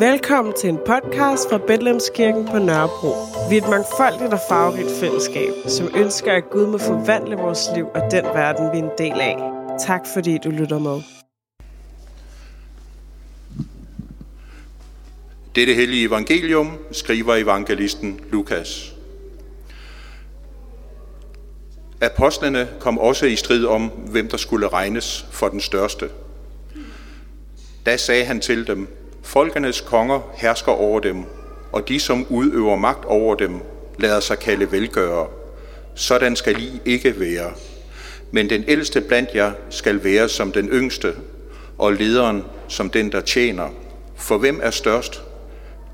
Velkommen til en podcast fra Betlemskirken på Nørrebro. Vi er et mangfoldigt og farverigt fællesskab, som ønsker, at Gud må forvandle vores liv og den verden, vi er en del af. Tak fordi du lytter med. Dette hellige evangelium skriver evangelisten Lukas. Apostlene kom også i strid om, hvem der skulle regnes for den største. Da sagde han til dem, Folkenes konger hersker over dem, og de, som udøver magt over dem, lader sig kalde velgørere. Sådan skal I ikke være. Men den ældste blandt jer skal være som den yngste, og lederen som den, der tjener. For hvem er størst?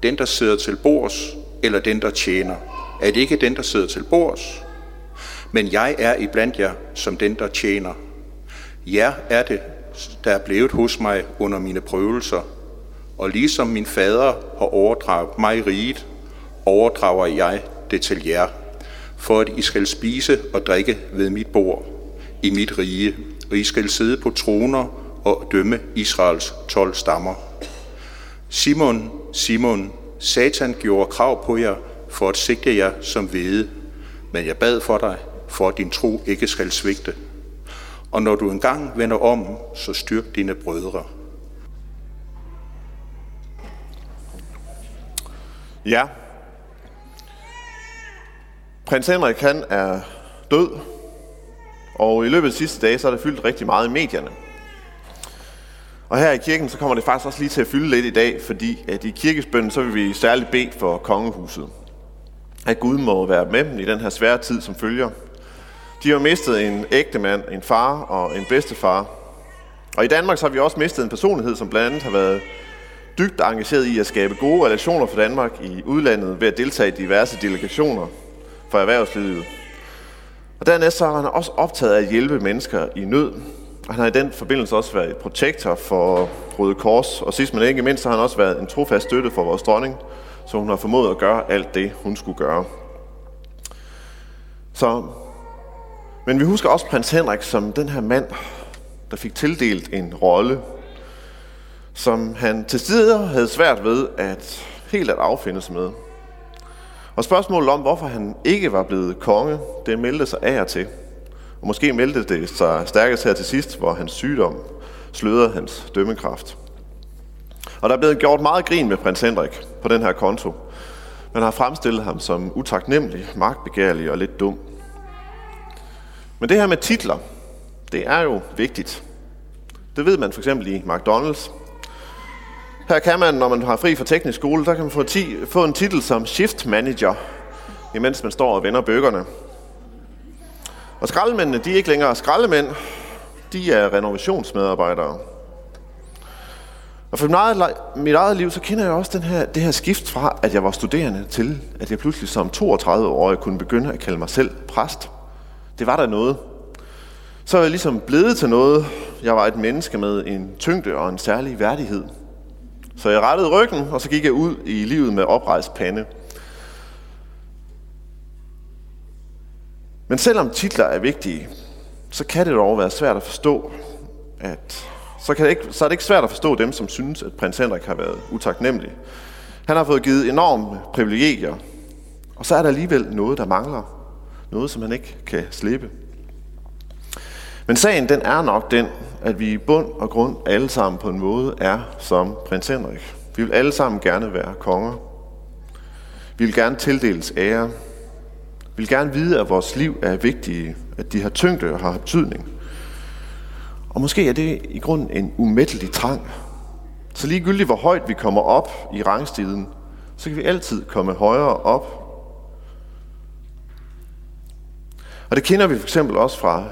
Den, der sidder til bords, eller den, der tjener? Er det ikke den, der sidder til bords? Men jeg er iblandt jer som den, der tjener. Jer er det, der er blevet hos mig under mine prøvelser, og ligesom min fader har overdraget mig riget, overdrager jeg det til jer, for at I skal spise og drikke ved mit bord i mit rige, og I skal sidde på troner og dømme Israels tolv stammer. Simon, Simon, Satan gjorde krav på jer for at sigte jer som vede, men jeg bad for dig, for at din tro ikke skal svigte. Og når du engang vender om, så styrk dine brødre. Ja. Prins Henrik han er død, og i løbet af de sidste dage, så er det fyldt rigtig meget i medierne. Og her i kirken, så kommer det faktisk også lige til at fylde lidt i dag, fordi at i kirkesbønden, så vil vi særligt bede for kongehuset. At Gud må være med dem i den her svære tid, som følger. De har mistet en ægte mand, en far og en bedstefar. Og i Danmark så har vi også mistet en personlighed, som blandt andet har været dybt engageret i at skabe gode relationer for Danmark i udlandet ved at deltage i diverse delegationer for erhvervslivet. Og dernæst så har han også optaget af at hjælpe mennesker i nød. Og han har i den forbindelse også været protektor for Røde Kors, og sidst men ikke mindst har han også været en trofast støtte for vores dronning, så hun har formået at gøre alt det, hun skulle gøre. Så, men vi husker også prins Henrik som den her mand, der fik tildelt en rolle som han til tider havde svært ved at helt at affinde sig med. Og spørgsmålet om, hvorfor han ikke var blevet konge, det meldte sig af og til. Og måske meldte det sig stærkest her til sidst, hvor hans sygdom slørede hans dømmekraft. Og der er blevet gjort meget grin med prins Henrik på den her konto. Man har fremstillet ham som utaknemmelig, magtbegærlig og lidt dum. Men det her med titler, det er jo vigtigt. Det ved man for eksempel i McDonald's, her kan man, når man har fri fra teknisk skole, der kan man få, ti, få en titel som shift manager, imens man står og vender bøgerne. Og skraldemændene, de er ikke længere skraldemænd, de er renovationsmedarbejdere. Og for mit eget, mit eget liv, så kender jeg også den her, det her skift fra, at jeg var studerende, til at jeg pludselig som 32-årig kunne begynde at kalde mig selv præst. Det var der noget. Så er jeg ligesom blevet til noget. Jeg var et menneske med en tyngde og en særlig værdighed – så jeg rettede ryggen, og så gik jeg ud i livet med oprejst pande. Men selvom titler er vigtige, så kan det dog være svært at forstå, at så, kan det ikke, så er det ikke svært at forstå dem, som synes, at prins Henrik har været utaknemmelig. Han har fået givet enorme privilegier, og så er der alligevel noget, der mangler. Noget, som han ikke kan slippe. Men sagen den er nok den, at vi i bund og grund alle sammen på en måde er som prins Henrik. Vi vil alle sammen gerne være konger. Vi vil gerne tildeles ære. Vi vil gerne vide, at vores liv er vigtige, at de har tyngde og har betydning. Og måske er det i grunden en umættelig trang. Så ligegyldigt hvor højt vi kommer op i rangstiden, så kan vi altid komme højere op. Og det kender vi for eksempel også fra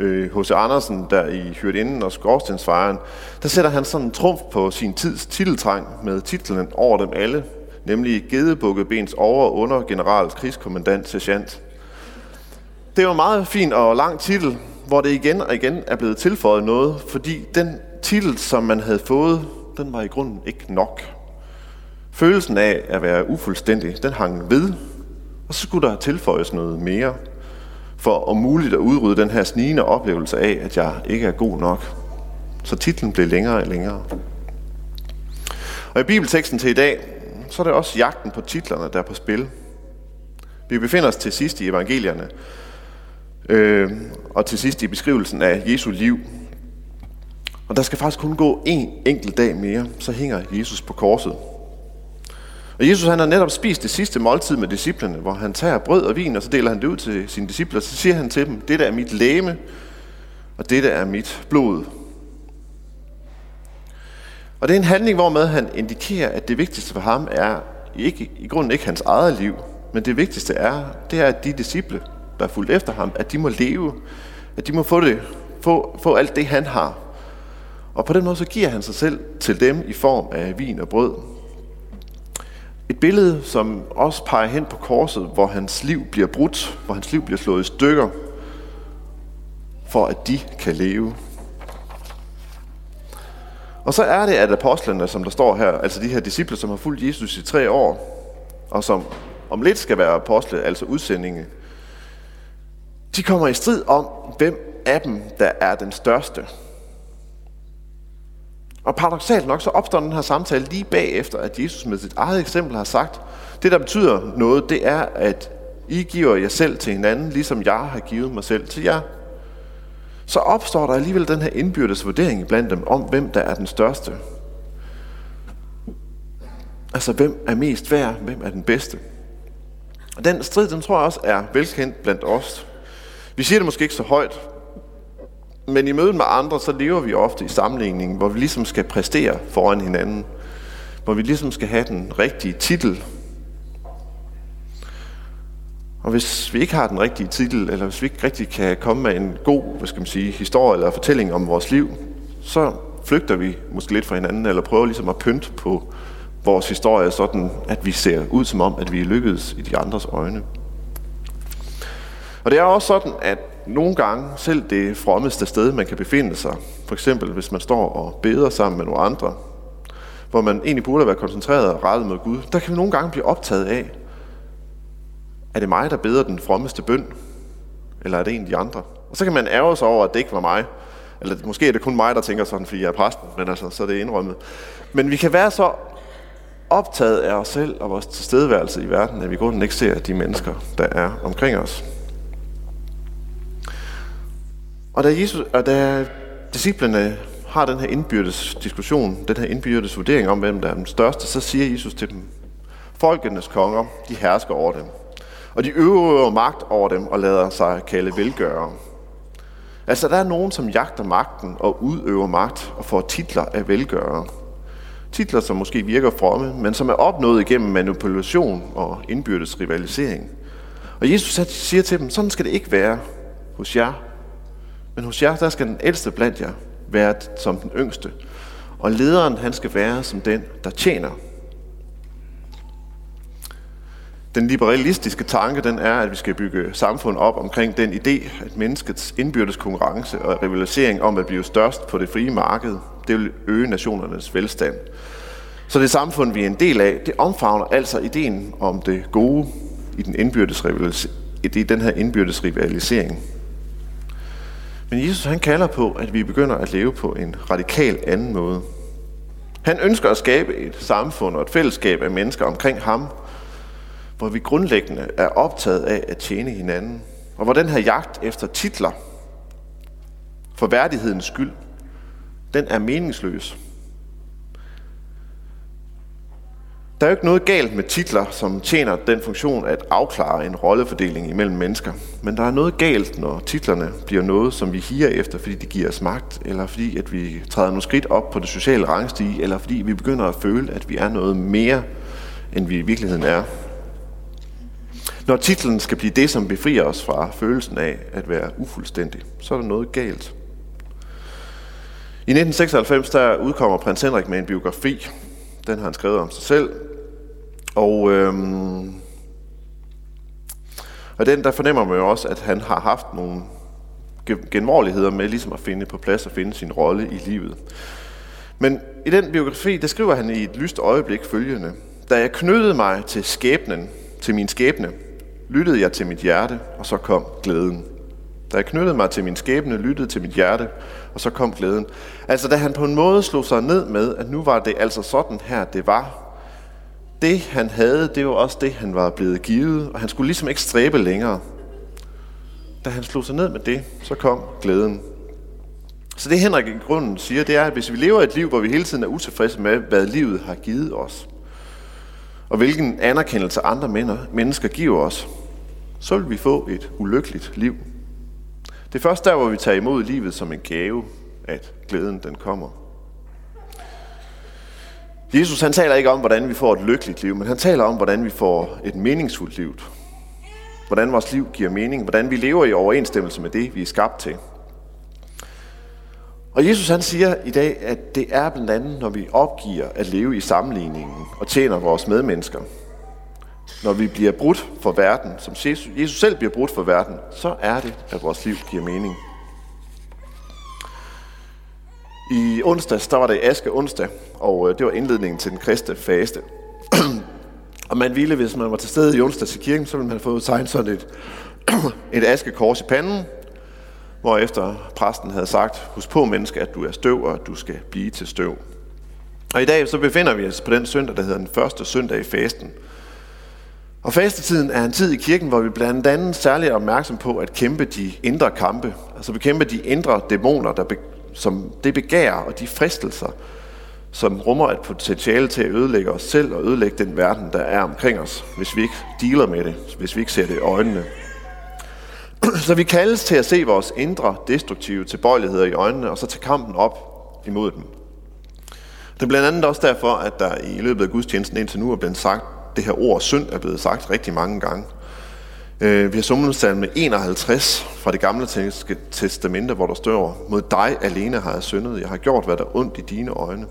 H.C. Øh, Andersen, der i Hyrdeinden og Skorstensfejren, der sætter han sådan en trumf på sin tids titeltrang med titlen over dem alle, nemlig Gedebukkebens over- og undergeneral, krigskommandant sergeant. Det var en meget fin og lang titel, hvor det igen og igen er blevet tilføjet noget, fordi den titel, som man havde fået, den var i grunden ikke nok. Følelsen af at være ufuldstændig, den hang ved, og så skulle der tilføjes noget mere – for om muligt at udrydde den her snigende oplevelse af, at jeg ikke er god nok. Så titlen blev længere og længere. Og i bibelteksten til i dag, så er det også jagten på titlerne, der er på spil. Vi befinder os til sidst i evangelierne, øh, og til sidst i beskrivelsen af Jesu liv. Og der skal faktisk kun gå en enkelt dag mere, så hænger Jesus på korset. Og Jesus han har netop spist det sidste måltid med disciplene, hvor han tager brød og vin, og så deler han det ud til sine disciple, og så siger han til dem, dette er mit læme, og dette er mit blod. Og det er en handling, hvor med han indikerer, at det vigtigste for ham er ikke, i grunden ikke hans eget liv, men det vigtigste er, det er, at de disciple, der er fulgt efter ham, at de må leve, at de må få, det, få, få alt det, han har. Og på den måde så giver han sig selv til dem i form af vin og brød. Et billede, som også peger hen på korset, hvor hans liv bliver brudt, hvor hans liv bliver slået i stykker, for at de kan leve. Og så er det, at apostlene, som der står her, altså de her disciple, som har fulgt Jesus i tre år, og som om lidt skal være apostle, altså udsendinge, de kommer i strid om, hvem af dem, der er den største. Og paradoxalt nok, så opstår den her samtale lige bagefter, at Jesus med sit eget eksempel har sagt, det der betyder noget, det er, at I giver jer selv til hinanden, ligesom jeg har givet mig selv til jer. Så opstår der alligevel den her indbyrdes vurdering blandt dem om, hvem der er den største. Altså, hvem er mest værd? Hvem er den bedste? Og den strid, den tror jeg også er velkendt blandt os. Vi siger det måske ikke så højt, men i mødet med andre, så lever vi ofte i sammenligning, hvor vi ligesom skal præstere foran hinanden. Hvor vi ligesom skal have den rigtige titel. Og hvis vi ikke har den rigtige titel, eller hvis vi ikke rigtig kan komme med en god hvad skal man sige, historie eller fortælling om vores liv, så flygter vi måske lidt fra hinanden, eller prøver ligesom at pynte på vores historie, sådan at vi ser ud som om, at vi er lykkedes i de andres øjne. Og det er også sådan, at nogle gange, selv det frommeste sted, man kan befinde sig, for eksempel hvis man står og beder sammen med nogle andre, hvor man egentlig burde være koncentreret og rettet mod Gud, der kan vi nogle gange blive optaget af, er det mig, der beder den frommeste bøn, eller er det en af de andre? Og så kan man ærge sig over, at det ikke var mig. Eller måske er det kun mig, der tænker sådan, fordi jeg er præsten, men altså, så er det indrømmet. Men vi kan være så optaget af os selv og vores tilstedeværelse i verden, at vi grunden ikke ser de mennesker, der er omkring os. Og da, Jesus, og da disciplene har den her indbyrdes diskussion, den her indbyrdes vurdering om, hvem der er den største, så siger Jesus til dem, folkenes konger, de hersker over dem. Og de øver magt over dem og lader sig kalde velgørere. Altså, der er nogen, som jagter magten og udøver magt og får titler af velgørere. Titler, som måske virker fromme, men som er opnået igennem manipulation og indbyrdes rivalisering. Og Jesus siger til dem, sådan skal det ikke være hos jer, men hos jer, der skal den ældste blandt jer være som den yngste. Og lederen, han skal være som den, der tjener. Den liberalistiske tanke, den er, at vi skal bygge samfund op omkring den idé, at menneskets indbyrdes konkurrence og rivalisering om at blive størst på det frie marked, det vil øge nationernes velstand. Så det samfund, vi er en del af, det omfavner altså ideen om det gode i den, indbyrdes i den her indbyrdes rivalisering. Men Jesus han kalder på, at vi begynder at leve på en radikal anden måde. Han ønsker at skabe et samfund og et fællesskab af mennesker omkring ham, hvor vi grundlæggende er optaget af at tjene hinanden, og hvor den her jagt efter titler for værdighedens skyld, den er meningsløs. Der er jo ikke noget galt med titler, som tjener den funktion at afklare en rollefordeling imellem mennesker. Men der er noget galt, når titlerne bliver noget, som vi higer efter, fordi de giver os magt, eller fordi at vi træder nogle skridt op på det sociale rangstige, eller fordi vi begynder at føle, at vi er noget mere, end vi i virkeligheden er. Når titlen skal blive det, som befrier os fra følelsen af at være ufuldstændig, så er der noget galt. I 1996 der udkommer prins Henrik med en biografi. Den har han skrevet om sig selv, og, øhm, og den, der fornemmer man jo også, at han har haft nogle genvorligheder med ligesom at finde på plads og finde sin rolle i livet. Men i den biografi, der skriver han i et lyst øjeblik følgende. Da jeg knyttede mig til skæbnen, til min skæbne, lyttede jeg til mit hjerte, og så kom glæden. Da jeg knyttede mig til min skæbne, lyttede til mit hjerte, og så kom glæden. Altså da han på en måde slog sig ned med, at nu var det altså sådan her, det var. Det han havde, det var også det, han var blevet givet, og han skulle ligesom ikke stræbe længere. Da han slog sig ned med det, så kom glæden. Så det Henrik i grunden siger, det er, at hvis vi lever et liv, hvor vi hele tiden er utilfredse med, hvad livet har givet os, og hvilken anerkendelse andre mennesker giver os, så vil vi få et ulykkeligt liv. Det er først der, hvor vi tager imod livet som en gave, at glæden den kommer. Jesus han taler ikke om, hvordan vi får et lykkeligt liv, men han taler om, hvordan vi får et meningsfuldt liv. Hvordan vores liv giver mening, hvordan vi lever i overensstemmelse med det, vi er skabt til. Og Jesus han siger i dag, at det er blandt andet, når vi opgiver at leve i sammenligningen og tjener vores medmennesker. Når vi bliver brudt for verden, som Jesus selv bliver brudt for verden, så er det, at vores liv giver mening. I onsdags, der var det Aske onsdag, og øh, det var indledningen til den kristne faste. og man ville, hvis man var til stede i onsdags i kirken, så ville man have fået tegnet sådan et, et askekors i panden, hvor efter præsten havde sagt, husk på menneske, at du er støv, og at du skal blive til støv. Og i dag så befinder vi os på den søndag, der hedder den første søndag i fasten. Og fastetiden er en tid i kirken, hvor vi blandt andet særligt er opmærksom på at kæmpe de indre kampe, altså bekæmpe de indre dæmoner, der som det begær og de fristelser, som rummer et potentiale til at ødelægge os selv og ødelægge den verden, der er omkring os, hvis vi ikke dealer med det, hvis vi ikke ser det i øjnene. Så vi kaldes til at se vores indre destruktive tilbøjeligheder i øjnene, og så tage kampen op imod dem. Det er blandt andet også derfor, at der i løbet af gudstjenesten indtil nu er blevet sagt, det her ord synd er blevet sagt rigtig mange gange. Øh, vi har summet salme 51 fra det gamle testamente, hvor der står, mod dig alene har jeg syndet, jeg har gjort, hvad der er ondt i dine øjne.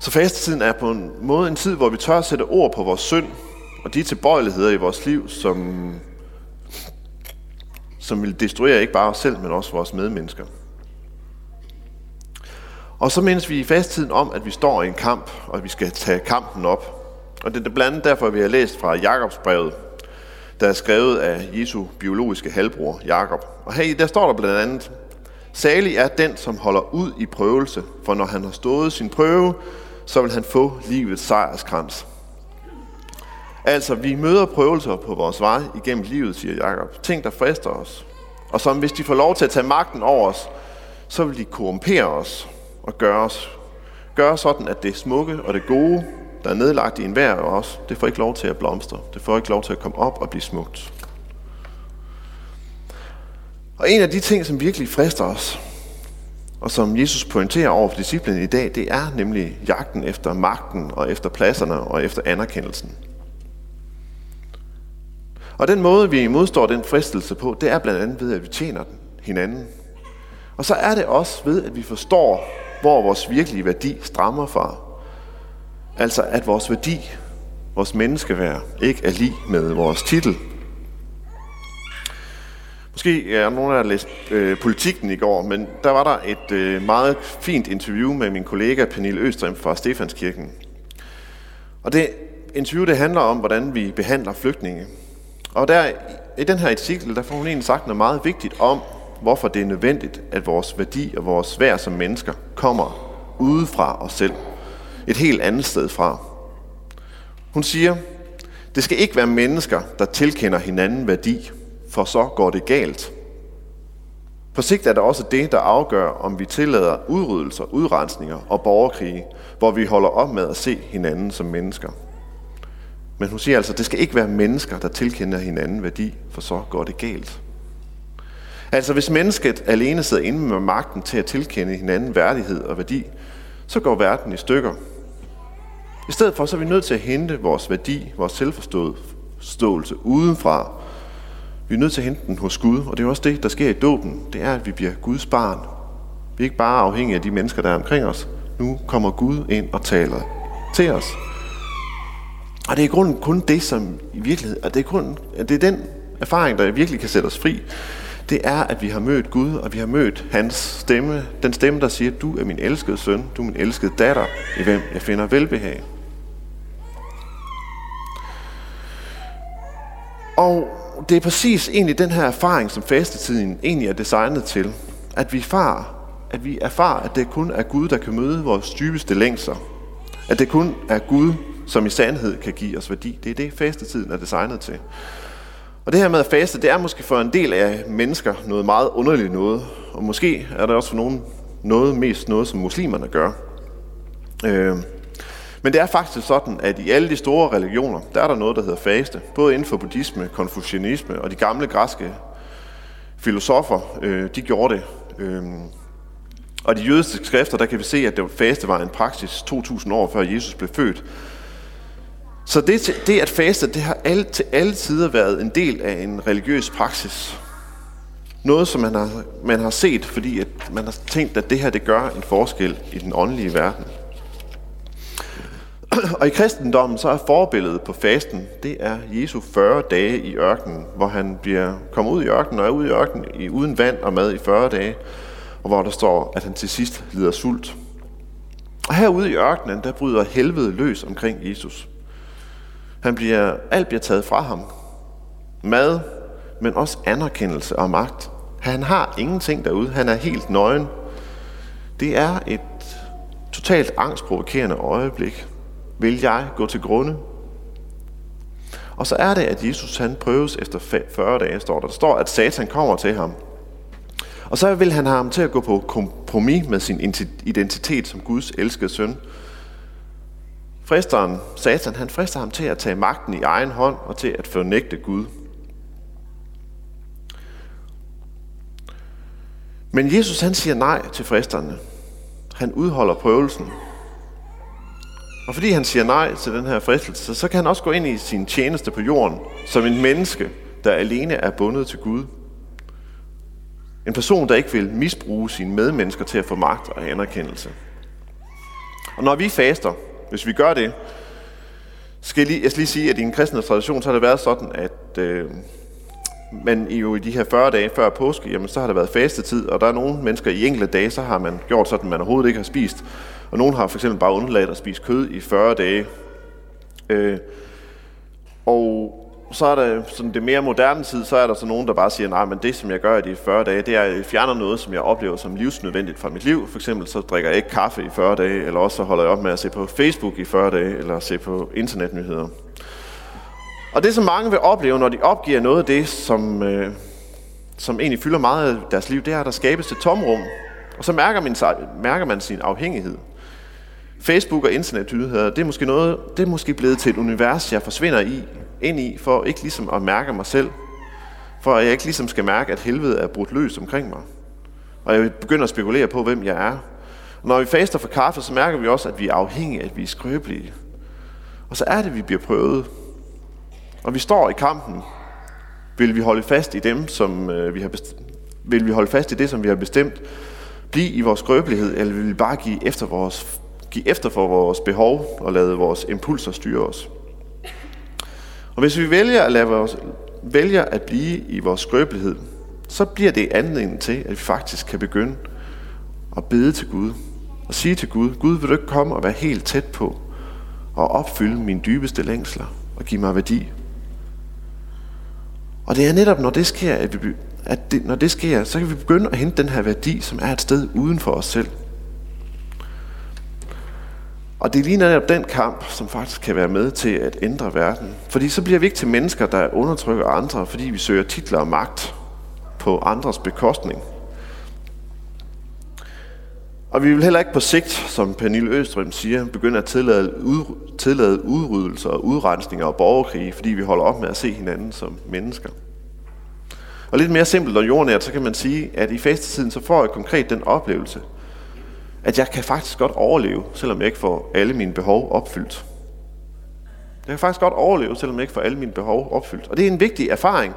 Så fastetiden er på en måde en tid, hvor vi tør at sætte ord på vores synd, og de tilbøjeligheder i vores liv, som som vil destruere ikke bare os selv, men også vores medmennesker. Og så mindes vi i fasttiden om, at vi står i en kamp, og at vi skal tage kampen op. Og det er blandt andet derfor, vi har læst fra Jakobsbrevet, der er skrevet af Jesu biologiske halvbror, Jakob. Og her der står der blandt andet, Salig er den, som holder ud i prøvelse, for når han har stået sin prøve, så vil han få livets sejrskrans. Altså, vi møder prøvelser på vores vej igennem livet, siger Jakob. Ting, der frister os. Og som hvis de får lov til at tage magten over os, så vil de korrumpere os og gøre os gøre sådan, at det smukke og det gode, der er nedlagt i enhver af os, det får ikke lov til at blomstre. Det får ikke lov til at komme op og blive smukt. Og en af de ting, som virkelig frister os, og som Jesus pointerer over for disciplen i dag, det er nemlig jagten efter magten og efter pladserne og efter anerkendelsen. Og den måde, vi modstår den fristelse på, det er blandt andet ved, at vi tjener den hinanden. Og så er det også ved, at vi forstår, hvor vores virkelige værdi strammer fra. Altså at vores værdi, vores menneskeværd, ikke er lige med vores titel. Måske er nogen af jer læst øh, politikken i går, men der var der et øh, meget fint interview med min kollega Pernille Østrem fra Stefanskirken. Og det interview det handler om, hvordan vi behandler flygtninge. Og der, i den her artikel, der får hun egentlig sagt noget meget vigtigt om, hvorfor det er nødvendigt, at vores værdi og vores værd som mennesker kommer udefra os selv. Et helt andet sted fra. Hun siger, det skal ikke være mennesker, der tilkender hinanden værdi, for så går det galt. På sigt er det også det, der afgør, om vi tillader udryddelser, udrensninger og borgerkrige, hvor vi holder op med at se hinanden som mennesker. Men hun siger altså, at det skal ikke være mennesker, der tilkender hinanden værdi, for så går det galt. Altså hvis mennesket alene sidder inde med magten til at tilkende hinanden værdighed og værdi, så går verden i stykker. I stedet for så er vi nødt til at hente vores værdi, vores selvforståelse udenfra. Vi er nødt til at hente den hos Gud, og det er også det, der sker i dåben. Det er, at vi bliver Guds barn. Vi er ikke bare afhængige af de mennesker, der er omkring os. Nu kommer Gud ind og taler til os. Og det er i grunden kun det, som i virkeligheden, og det er, grunden, det er den erfaring, der virkelig kan sætte os fri. Det er, at vi har mødt Gud, og vi har mødt hans stemme. Den stemme, der siger, du er min elskede søn, du er min elskede datter, i hvem jeg finder velbehag. Og det er præcis egentlig den her erfaring, som fastetiden egentlig er designet til. At vi, far, at vi erfarer, at det kun er Gud, der kan møde vores dybeste længsler. At det kun er Gud, som i sandhed kan give os værdi. Det er det, fastetiden er designet til. Og det her med at faste, det er måske for en del af mennesker noget meget underligt noget. Og måske er det også for nogen noget mest noget, som muslimerne gør. Øh, men det er faktisk sådan, at i alle de store religioner, der er der noget, der hedder faste. Både inden for buddhisme, konfucianisme og de gamle græske filosofer, øh, de gjorde det. Øh, og de jødiske skrifter, der kan vi se, at det faste var en praksis 2000 år før Jesus blev født. Så det, det at faste, det har alt, til alle tider været en del af en religiøs praksis. Noget, som man har, man har set, fordi at man har tænkt, at det her det gør en forskel i den åndelige verden. Og i kristendommen så er forbilledet på fasten, det er Jesu 40 dage i ørkenen, hvor han bliver kommet ud i ørkenen og er ude i ørkenen i, uden vand og mad i 40 dage, og hvor der står, at han til sidst lider sult. Og herude i ørkenen, der bryder helvede løs omkring Jesus. Han bliver, alt bliver taget fra ham. Mad, men også anerkendelse og magt. Han har ingenting derude. Han er helt nøgen. Det er et totalt angstprovokerende øjeblik. Vil jeg gå til grunde? Og så er det, at Jesus han prøves efter 40 dage, står der. Der står, at Satan kommer til ham. Og så vil han have ham til at gå på kompromis med sin identitet som Guds elskede søn. Fristeren, Satan, han frister ham til at tage magten i egen hånd og til at fornægte Gud. Men Jesus han siger nej til fristerne. Han udholder prøvelsen. Og fordi han siger nej til den her fristelse, så kan han også gå ind i sin tjeneste på jorden som en menneske, der alene er bundet til Gud. En person, der ikke vil misbruge sine medmennesker til at få magt og anerkendelse. Og når vi faster, hvis vi gør det, skal jeg lige, jeg skal lige sige, at i en kristne tradition, så har det været sådan, at øh, men i jo i de her 40 dage før påske, jamen så har der været fastetid, og der er nogle mennesker i enkelte dage, så har man gjort sådan, at man overhovedet ikke har spist. Og nogen har for eksempel bare undladt at spise kød i 40 dage. Øh, og så er der sådan det mere moderne tid, så er der så nogen, der bare siger, nej, men det som jeg gør i de 40 dage, det er, at jeg fjerner noget, som jeg oplever som livsnødvendigt fra mit liv. For eksempel så drikker jeg ikke kaffe i 40 dage, eller også så holder jeg op med at se på Facebook i 40 dage, eller se på internetnyheder. Og det, som mange vil opleve, når de opgiver noget af det, som, øh, som egentlig fylder meget af deres liv, det er, at der skabes et tomrum. Og så mærker man, mærker man sin afhængighed. Facebook og internetnyheder, det er måske noget, det er måske blevet til et univers, jeg forsvinder i, ind i, for ikke ligesom at mærke mig selv. For at jeg ikke ligesom skal mærke, at helvede er brudt løs omkring mig. Og jeg begynder at spekulere på, hvem jeg er. Og når vi faster for kaffe, så mærker vi også, at vi er afhængige, at vi er skrøbelige. Og så er det, vi bliver prøvet. Og vi står i kampen. Vil vi holde fast i dem, som øh, vi har bestemt, vil vi holde fast i det, som vi har bestemt, blive i vores skrøbelighed, eller vil vi bare give efter, vores, give efter for vores behov og lade vores impulser styre os? Og hvis vi vælger at, lade vores, vælger at blive i vores skrøbelighed, så bliver det anledning til, at vi faktisk kan begynde at bede til Gud. Og sige til Gud, Gud vil du ikke komme og være helt tæt på og opfylde mine dybeste længsler og give mig værdi og det er netop, når det sker, at, vi, at det, når det sker, så kan vi begynde at hente den her værdi, som er et sted uden for os selv. Og det er lige netop den kamp, som faktisk kan være med til at ændre verden. Fordi så bliver vi ikke til mennesker, der undertrykker andre, fordi vi søger titler og magt på andres bekostning. Og vi vil heller ikke på sigt, som Pernille Østrøm siger, begynde at tillade, ud, tillade udryddelser og udrensninger og borgerkrige, fordi vi holder op med at se hinanden som mennesker. Og lidt mere simpelt og jordnært, så kan man sige, at i fastetiden så får jeg konkret den oplevelse, at jeg kan faktisk godt overleve, selvom jeg ikke får alle mine behov opfyldt. Jeg kan faktisk godt overleve, selvom jeg ikke får alle mine behov opfyldt. Og det er en vigtig erfaring,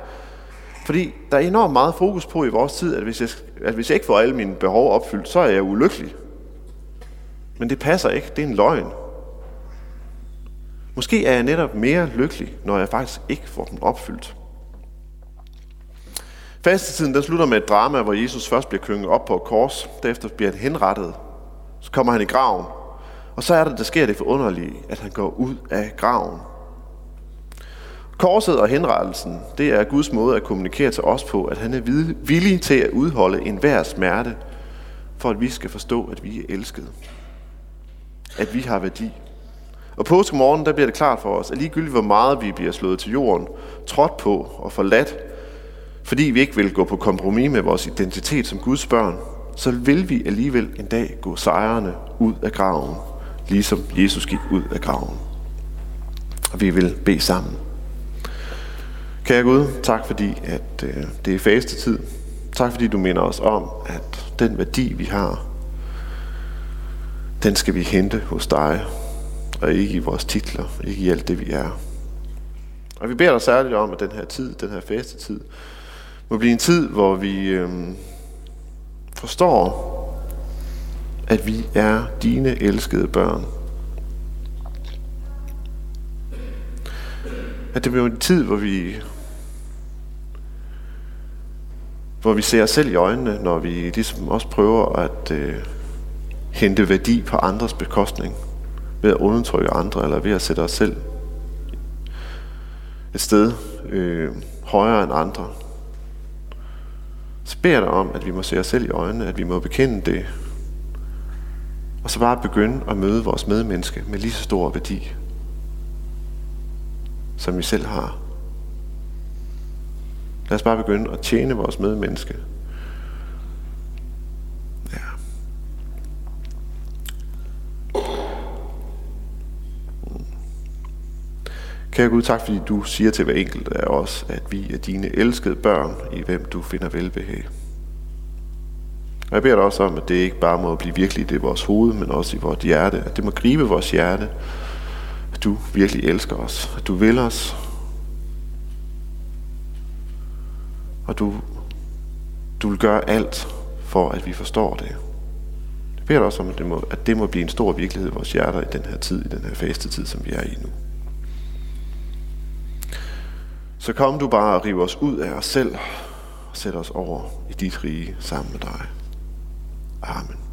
fordi der er enormt meget fokus på i vores tid, at hvis, jeg, at hvis jeg ikke får alle mine behov opfyldt, så er jeg ulykkelig. Men det passer ikke. Det er en løgn. Måske er jeg netop mere lykkelig, når jeg faktisk ikke får dem opfyldt. Fastetiden den slutter med et drama, hvor Jesus først bliver kønget op på et kors, derefter bliver han henrettet. Så kommer han i graven, og så er det, der sker det forunderlige, at han går ud af graven. Korset og henrettelsen, det er Guds måde at kommunikere til os på, at han er villig til at udholde enhver smerte, for at vi skal forstå, at vi er elskede. At vi har værdi. Og påskemorgen, der bliver det klart for os, at ligegyldigt hvor meget vi bliver slået til jorden, trådt på og forladt, fordi vi ikke vil gå på kompromis med vores identitet som Guds børn, så vil vi alligevel en dag gå sejrende ud af graven, ligesom Jesus gik ud af graven. Og vi vil bede sammen. Kære Gud, tak fordi at øh, det er faste tid. Tak fordi du minder os om, at den værdi vi har, den skal vi hente hos dig, og ikke i vores titler, ikke i alt det vi er. Og vi beder dig særligt om, at den her tid, den her faste tid, må blive en tid, hvor vi øh, forstår, at vi er dine elskede børn. At det bliver en tid, hvor vi hvor vi ser os selv i øjnene, når vi ligesom også prøver at øh, hente værdi på andres bekostning, ved at undertrykke andre, eller ved at sætte os selv et sted øh, højere end andre. Så beder jeg dig om, at vi må se os selv i øjnene, at vi må bekende det, og så bare begynde at møde vores medmenneske med lige så stor værdi, som vi selv har. Lad os bare begynde at tjene vores medmenneske. Kære Gud, tak fordi du siger til hver enkelt af os, at vi er dine elskede børn, i hvem du finder velbehag. Og jeg beder dig også om, at det ikke bare må blive virkelig i vores hoved, men også i vores hjerte. At det må gribe vores hjerte, at du virkelig elsker os, at du vil os, og du, du vil gøre alt for, at vi forstår det. Jeg beder dig også om, at det, må, at det må blive en stor virkelighed i vores hjerter i den her tid, i den her faste tid, som vi er i nu. Så kom du bare og riv os ud af os selv og sæt os over i dit rige sammen med dig. Amen.